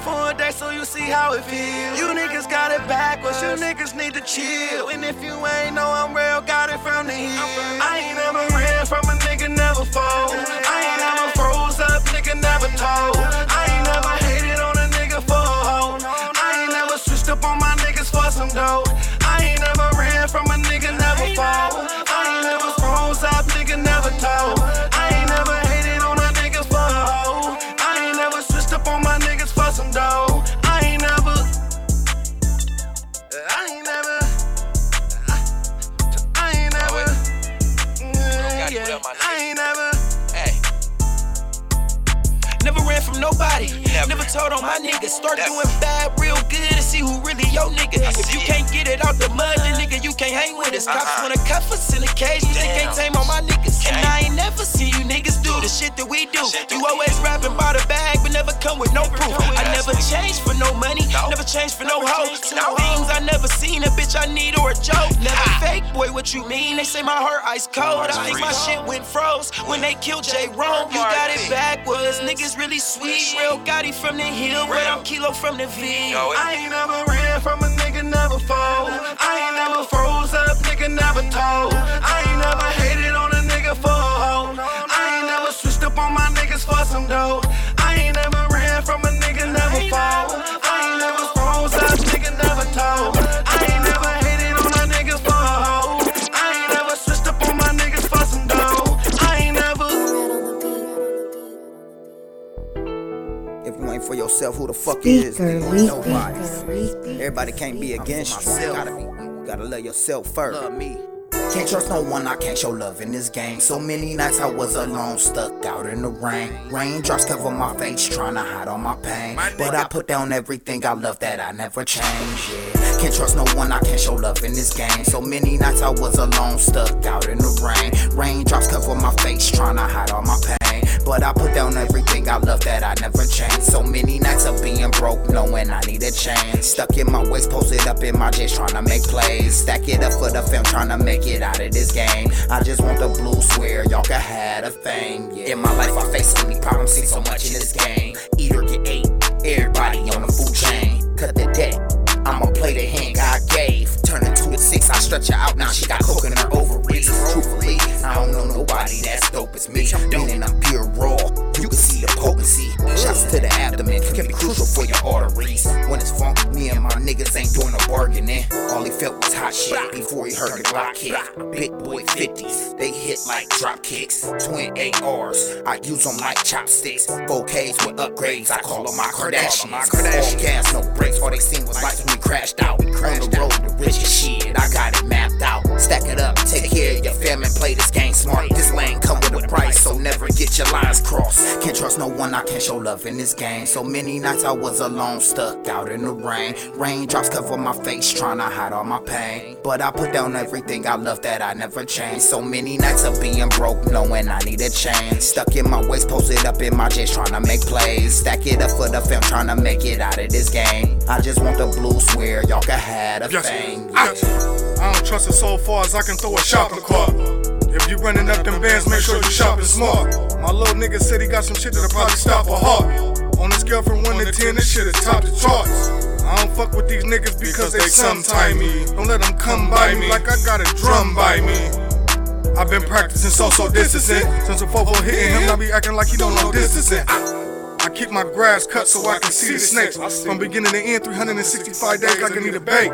for a day so you see how it feels. You niggas got it backwards, you niggas need to chill. And if you ain't know I'm real, got it from the hill. I ain't never ran from a nigga, never fall. I ain't never froze up, nigga, never told. I ain't never hated on a nigga for a hoe. I ain't never switched up on my niggas for some dough. Told on my niggas. Start doing bad real good and see who really your nigga. If you can't get it out the mud, then nigga, you can't hang with us. Cops wanna cuff us in the cage, they can't tame on my niggas. And I ain't never seen you niggas do the shit that we do. You always rapping by the bag, but never come with no proof. I never changed for no money, never changed for no hoe. Two things I never seen, a bitch I need or a joke. Never fake, boy, what you mean? They say my heart ice cold. I think my shit went froze when they killed J. Rome. You got it backwards, niggas really sweet. Real Gotti from the hill, but I'm Kilo from the V. I ain't never ran from a nigga, never fall. I ain't never froze up, nigga, never told. I ain't never hated on a nigga for a hoe. I ain't never switched up on my niggas for some dough. Yourself, who the fuck is? Speaker Nigga, week, nobody. speaker week. Everybody can't be against you. You gotta, be, you gotta love yourself first. Love me. Can't trust no one, I can't show love in this game. So many nights I was alone, stuck out in the rain. Raindrops cover my face, trying to hide all my pain. But I put down everything I love that I never change. Yeah. Can't trust no one, I can't show love in this game. So many nights I was alone, stuck out in the rain. Raindrops cover my face, trying to hide all my pain. But I put down everything I love that I never change. So many nights of being broke, knowing I need a change. Stuck in my waist, posted up in my jets, trying to make plays. Stack it up for the film, trying to make it out of this game. I just want the blue swear, y'all can have a thing. Yeah. In my life, I face so many problems, see so much in this game. Eat or get ate, everybody on the food chain. Cut the debt, I'ma play the hand God gave. Turn it six, I stretch her out, now she got coke in her ovaries. Truthfully, I don't know nobody that's dope as me. Meaning I'm pure raw, you can see the potency. Shots to the abdomen can be crucial for your arteries. When it's funky, me and my niggas ain't doing no bargaining. All he felt was hot shit before he heard the Glock hit. Big boy 50s, they hit like drop kicks. Twin ARs, I use them like chopsticks. 4Ks with upgrades, I call them my Kardashians. All gas, no brakes, all they seen was lights when we crashed out. On the road to riches, shit, I got it mapped out. Stack it up, take care of your family, play this game smart. This lane come with a price, so never get your lines crossed. Can't trust no one, I can't show love in this game. So many nights I was alone, stuck out in the rain. Raindrops cover my face, trying to hide all my pain. But I put down everything I love that I never changed. So many nights of being broke, knowing I need a change. Stuck in my waist, posted up in my jets, trying to make plays. Stack it up for the fam, trying to make it out of this game. I just want the blue swear, y'all can have a Yes. thing. Yes. I don't trust it so far as I can throw a shopping cart. If you running up them bands, make sure you shopping smart. My little nigga said he got some shit that'll probably stop a heart. On a scale from 1 to 10, this shit is top the charts. I don't fuck with these niggas because they sometime me. Don't let them come by me like I got a drum by me. I've been practicing social distancing since a fofo hitting him. I be acting like he don't know distancing. I keep my grass cut so I can see the snakes. From beginning to end, 365 days like I need a bake.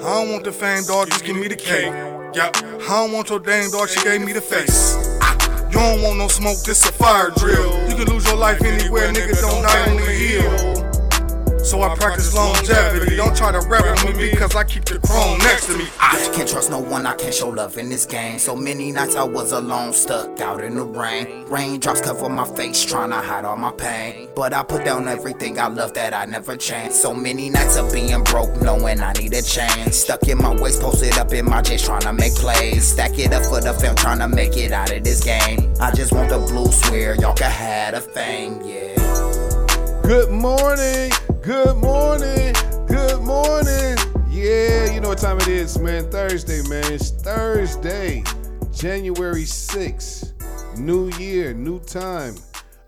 I don't want the fame, dog, just give me the cake. Yup, I don't want your dame, dog, she gave me the face. Ah, you don't want no smoke, this a fire drill. You can lose your life anywhere, nigga, don't die on the hill. So I practice longevity. Don't try to rap with me because I keep the chrome next to me. I can't trust no one, I can't show love in this game. So many nights I was alone, stuck out in the rain. Raindrops cover my face, trying to hide all my pain. But I put down everything I love that I never changed. So many nights of being broke, knowing I need a change. Stuck in my waist, posted up in my jets, trying to make plays. Stack it up for the film, trying to make it out of this game. I just want the blue swear, y'all can have a thing, yeah. Good morning, good morning, good morning. Yeah, you know what time it is, man. Thursday, man. It's Thursday, January 6th. New year, new time,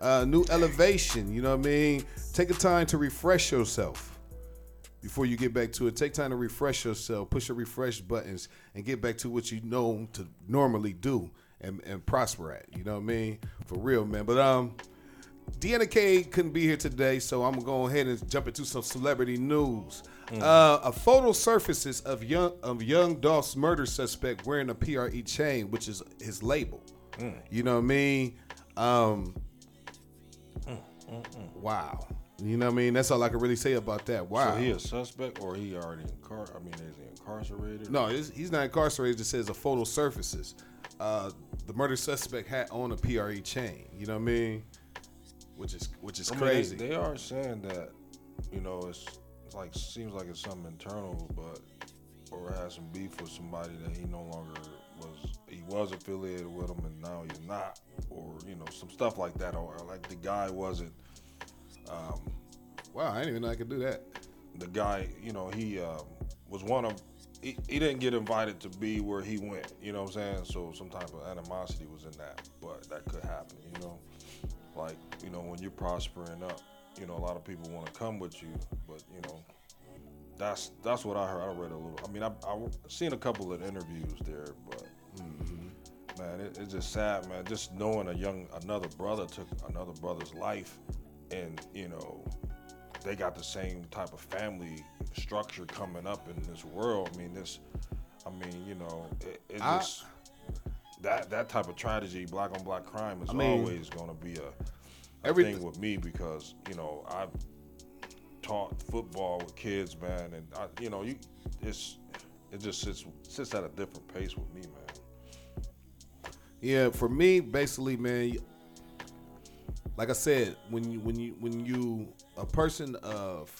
uh, new elevation. You know what I mean? Take a time to refresh yourself before you get back to it. Take time to refresh yourself, push the refresh buttons, and get back to what you know to normally do and, and prosper at. You know what I mean? For real, man. But um, Deanna K couldn't be here today, so I'm gonna go ahead and jump into some celebrity news. Uh, a photo surfaces of young of young Dolph's murder suspect wearing a PRE chain, which is his label. You know what I mean? Um, wow. You know what I mean? That's all I can really say about that. Wow. So he a suspect or he already incar? I mean, is he incarcerated? No, he's, he's not incarcerated. It says a photo surfaces. Uh, the murder suspect had on a PRE chain. You know what I mean? Which is which is I mean, they- crazy. they, are saying that, you know, it's, it's like seems like it's something internal, but or has some beef with somebody that he no longer was. He was affiliated with him, and now he's not, or you know, some stuff like that, or like the guy wasn't. Um, wow, I didn't even know I could do that. The guy, you know, he um, was one of. He, he didn't get invited to be where he went. You know what I'm saying? So some type of animosity was in that, but that could happen. You know, like you know when you're prospering up, you know a lot of people want to come with you, but you know that's that's what I heard. I read a little. I mean, I I seen a couple of interviews there, but mm-hmm. man, it, it's just sad, man. Just knowing a young another brother took another brother's life, and you know they got the same type of family structure coming up in this world. I mean, this. I mean, you know, it, it I- just that that type of tragedy, black on black crime, is I mean- always going to be a, a thing with me because you know I've taught football with kids, man, and I, you know, you it's it just sits sits at a different pace with me, man. Yeah, for me, basically, man. Like I said, when you when you when you a person of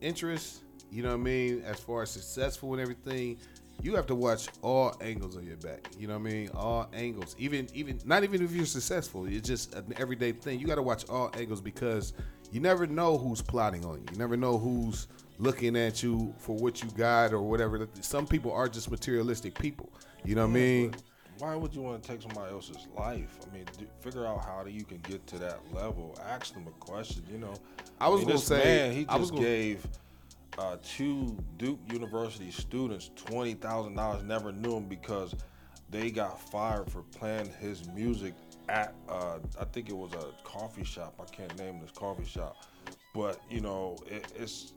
interest, you know what I mean, as far as successful and everything, you have to watch all angles of your back. You know what I mean? All angles. Even even not even if you're successful, it's just an everyday thing. You got to watch all angles because you never know who's plotting on you. You never know who's looking at you for what you got or whatever. Some people are just materialistic people. You know what I mean? Why would you want to take somebody else's life? I mean, figure out how you can get to that level. Ask them a question. You know, I was mean, gonna say- man, he I was just gonna- gave uh, two Duke University students twenty thousand dollars. Never knew him because they got fired for playing his music at uh, I think it was a coffee shop. I can't name this coffee shop, but you know, it, it's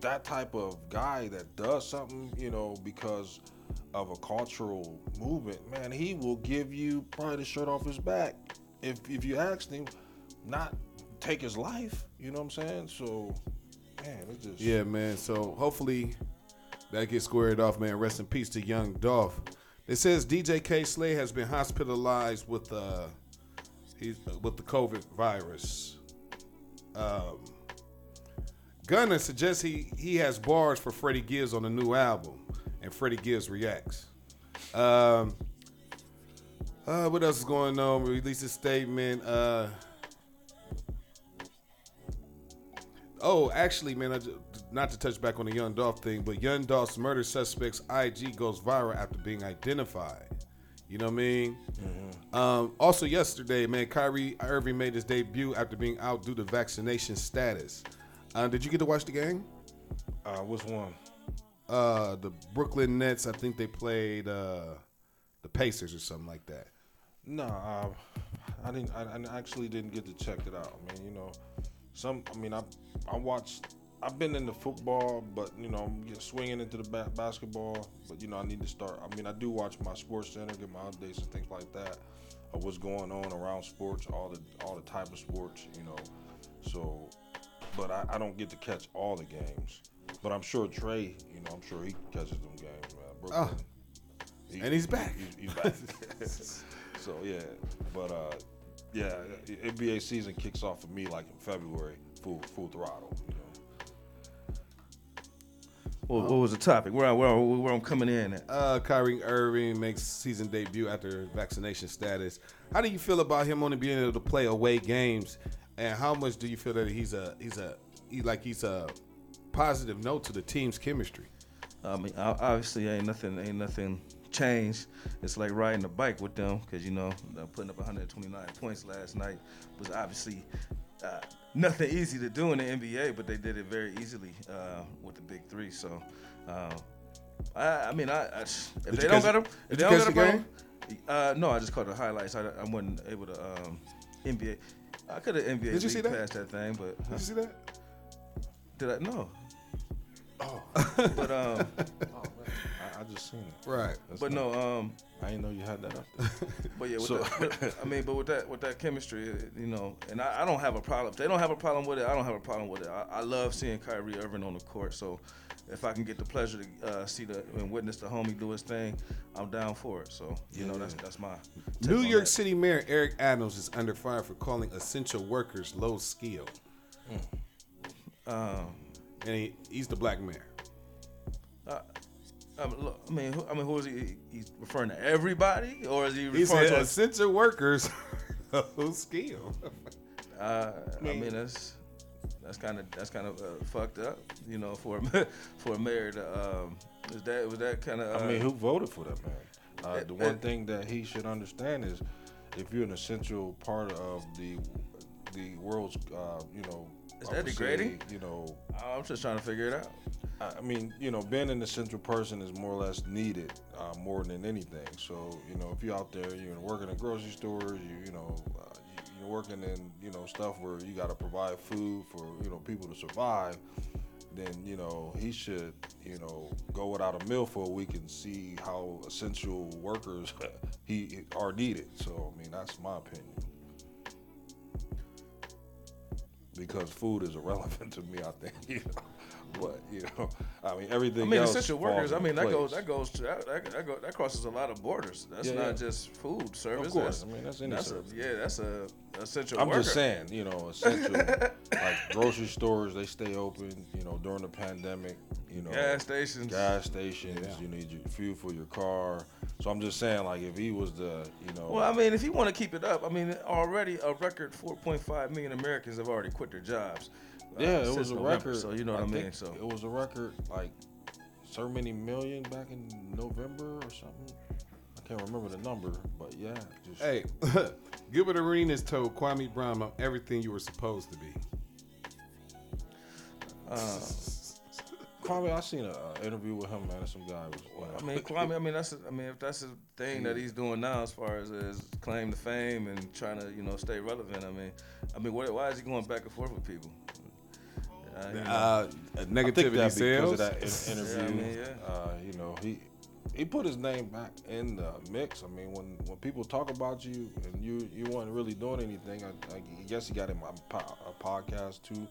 that type of guy that does something, you know, because of a cultural movement, man, he will give you probably the shirt off his back if if you ask him, not take his life. You know what I'm saying? So, just Yeah, man. So hopefully that gets squared off, man. Rest in peace to young Dolph. It says DJ Kay Slay has been hospitalized with uh he's with the COVID virus. Um Gunna suggests he he has bars for Freddie Gibbs on the new album, and Freddie Gibbs reacts. Um, uh, what else is going on? We released a statement. Uh, oh, actually, man, I not to touch back on the Young Dolph thing, but Young Dolph's murder suspect's IG goes viral after being identified. You know what I mean? Um, also, yesterday, man, Kyrie Irving made his debut after being out due to vaccination status. Uh, did you get to watch the game? Uh, which one? Uh, the Brooklyn Nets. I think they played uh, the Pacers or something like that. No, uh, I didn't. I, I actually didn't get to check it out. I mean, you know, some. I mean, I I watched. I've been into football, but you know, I'm swinging into the ba- basketball. But you know, I need to start. I mean, I do watch my sports center, get my updates and things like that of what's going on around sports, all the all the type of sports. You know, so. But I, I don't get to catch all the games. But I'm sure Trey, you know, I'm sure he catches them games, man. Brooklyn, Oh. And he's back. He's, he's back. (laughs) so yeah, but uh, yeah, NBA season kicks off for me like in February, full full throttle. You know. What, what was the topic? Where, I- where, I- where I'm coming in at? Uh, Kyrie Irving makes season debut after vaccination status. How do you feel about him only being able to play away games, and how much do you feel that he's a he's a he like he's a positive note to the team's chemistry? I mean, obviously, ain't nothing, ain't nothing changed. It's like riding a bike with them, because you know, putting up 129 points last night was obviously uh, nothing easy to do in the NBA, but they did it very easily uh, with the big three. So, uh, I, I mean, I, I if Did they don't got them, if they don't got them, uh, no, I just caught the highlights. I, I wasn't able to um, NBA. I could have NBA Did you see that? past that thing, but Did you see that? Did I? No. Oh, but um, I, I just seen it. Right. That's but no, um, I didn't know you had that up. There. (laughs) But yeah, with So- that, I mean, but with that with that chemistry, uh, you know, and I, I don't have a problem. If they don't have a problem with it, I don't have a problem with it. I, I love seeing Kyrie Irving on the court. So if I can get the pleasure to uh, see the and witness the homie do his thing, I'm down for it. So you know, that's that's my New York that. City Mayor Eric Adams is under fire for calling essential workers low skill. Um, and he, he's the black mayor. Uh, I mean, look, I mean, who, I mean, who is he? He's referring to everybody, or is he He referring said to? essential workers (laughs) low skill. Uh, I mean, that's that's kind of that's kind of uh, fucked up, you know, for a (laughs) for a mayor to. Um, is that was that kind of? Uh, I mean, who voted for that man? Uh, the Uh, one uh, thing that he should understand is, if you're an essential part of the the world's, uh, you know, Is that degrading? say, you know, I'm just trying to figure it out. I mean, you know, being an essential person is more or less needed uh, more than anything. So, you know, if you're out there, you're working in grocery stores, you you know, uh, you're working in you know stuff where you got to provide food for you know people to survive. Then you know he should you know go without a meal for a week and see how essential workers (laughs) he are needed. So I mean that's my opinion. Because food is irrelevant to me, I think. You know? But you know, I mean everything. I mean, else essential workers. I mean, that place. goes that goes to that, that, that, go, that crosses a lot of borders. That's Yeah, not yeah. just food service. Of course. That's, I mean, that's any that's service. A, yeah, that's a essential. I'm worker. just saying, you know, essential like grocery stores, they stay open. You know, during the pandemic, you know, Gas stations. gas stations. You need your fuel for your car. So I'm just saying, like, if he was the, you know, Well, I mean, if you want to keep it up, I mean, already a record 4.5 million Americans have already quit their jobs. Uh, yeah, it was a November, record. So you know what I, mean. think So it was a record, like so many million back in November or something. I can't remember the number, but yeah. Just, Hey, (laughs) Gilbert Arenas told Kwame Brown I'm everything you were supposed to be. Uh, Kwame, I seen an uh, interview with him, man. and Some guy was. You I mean, Kwame. I mean, that's. I mean, if that's the thing that he's doing now, as far as his claim to fame and trying to, you know, stay relevant. I mean, I mean, what, why is he going back and forth with people? Uh, you know. Uh, I think negativity that sales. of that in- interview. Yeah, I mean, yeah. uh, you know, he he put his name back in the mix. I mean, when when people talk about you and you you weren't really doing anything, I, I guess he got him a, po- a podcast too,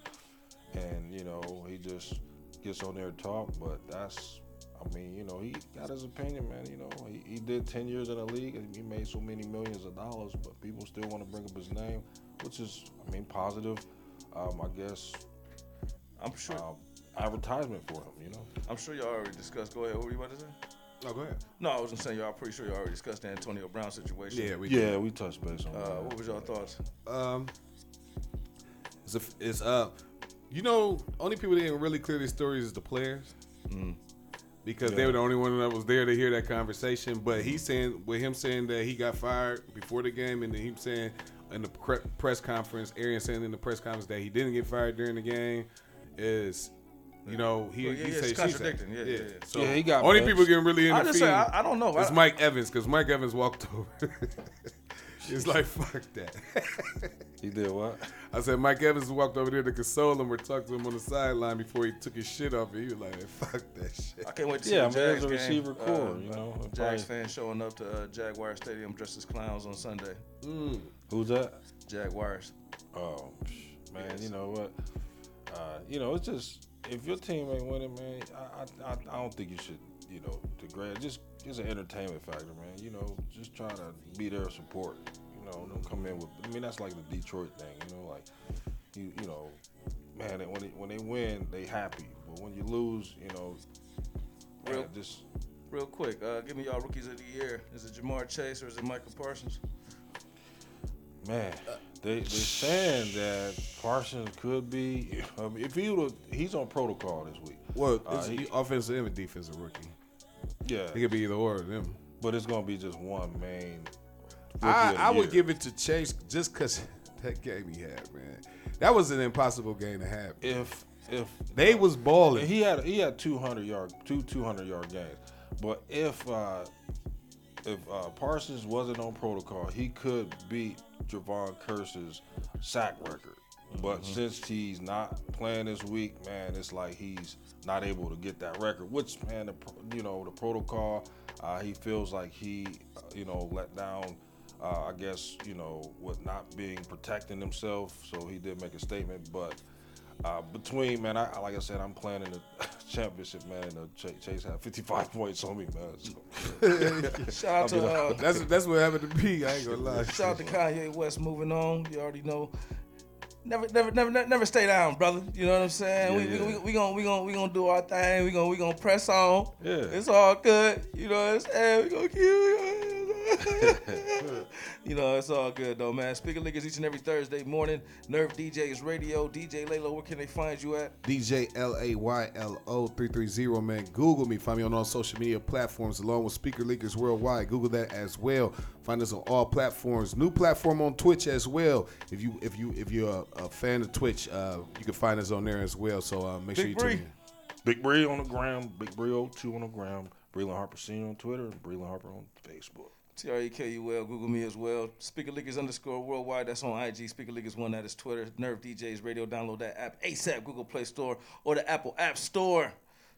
and you know he just gets on there and talk. But that's, I mean, you know, he got his opinion, man. You know, he, he did ten years in the league and he made so many millions of dollars, but people still want to bring up his name, which is, I mean, positive. Um, I guess. I'm sure. Um, advertisement for him, you know. I'm sure y'all already discussed. Go ahead. What were you about to say? Oh, go ahead. No, I was gonna y'all. I'm pretty sure y'all already discussed the Antonio Brown situation. Yeah, we yeah, did. we touched base on Uh, that. what was y'all thoughts? Um, it's, a, it's uh, you know, only people that didn't really clear these stories is the players, because they were the only one that was there to hear that conversation. But he's saying, with him saying that he got fired before the game, and then him saying in the pre- press conference, Arian saying in the press conference that he didn't get fired during the game, is. You know, he, Well, yeah, he yeah, say, it's contradicting. Yeah, yeah, yeah. So Yeah, he got only benched. people getting really I in the just say, I- I don't know. It's Mike Evans because Mike Evans walked (laughs) over. it's like fuck that. (laughs) He did what? I said Mike Evans walked over there to console him or talk to him on the sideline before he took his shit off. And he was like, "Fuck that shit." I can't wait to see Yeah, the I mean, Jags a game. receiver core, Uh, you know, Jags probably- fans showing up to uh, Jaguar Stadium dressed as clowns on Sunday. Mm. Who's that? Jaguars. Oh, psh, man, you know what? Uh, you know, it's just if your team ain't winning, man, I, I, I, don't think you should, you know, degrade. Just it's an entertainment factor, man. You know, just try to be there support. You know, don't come in with. I mean, that's like the Detroit thing. You know, like you, you know, man, when they, when they win, they happy, but when you lose, you know, man, Real- just Real quick, uh, give me y'all rookies of the year. Is it Ja'Marr Chase or is it Michael Parsons? Man, they they saying that Parsons could be. If he would, he's on protocol this week. Well, Uh, it's he- offensive and defensive rookie. Yeah, He could be either or of them. but it's gonna be just one main. I, I would give it to Chase just because (laughs) that game he had, man. That was an impossible game to have. if if They was balling. He had he had 200 yard two 200 yard games, but if uh, if uh, Parsons wasn't on protocol, he could beat Jevon Kearse's sack record. But Mm-hmm. since he's not playing this week, man, it's like he's not able to get that record. Which, man, the, you know, the protocol, uh, he feels like he, uh, you know, let down. Uh, I guess you know with not being protecting himself, so he did make a statement. But uh, between man, I like I said, I'm playing in the (laughs) championship, man. And, uh, Ch- Chase had 55 points on me, man. So. (laughs) Shout out to uh, That's that's what happened to me. I ain't gonna lie. Shout out to Kanye West moving on. You already know. Never, never, never, never, never stay down, brother. You know what I'm saying? Yeah, we, yeah. we, we, we gonna, we gonna, we gonna do our thing. We gonna, we gonna press on. Yeah. It's all good. You know what I'm saying? We gonna keep. (laughs) you know, it's all good though, man. Speaker Leakers each and every Thursday morning. Nerve DJs Radio. DJ Laylo, where can they find you at? DJ L A Y L O 330, man. Google me. Find me on all social media platforms along with Speaker Leakers Worldwide. Google that as well. Find us on all platforms. New platform on Twitch as well. If you if you if you're a, a fan of Twitch, uh, you can find us on there as well. So uh, make sure Big you tune Bree. in. Big Bree on the ground, Big Bree 02 on the ground, Breland Harper Senior on Twitter, and Breland Harper on Facebook. T R E K U L. Google me as well. Speaker Leakers underscore worldwide. That's on IG. Speaker Leakers one. That is Twitter. Nerve DJs Radio. Download that app ASAP. Google Play Store or the Apple App Store.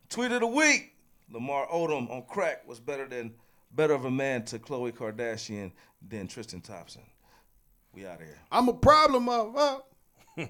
Tweet of the week. Lamar Odom on crack was better than better of a man to Khloe Kardashian than Tristan Thompson. We out of here. I'm a problem, motherfucker. (laughs)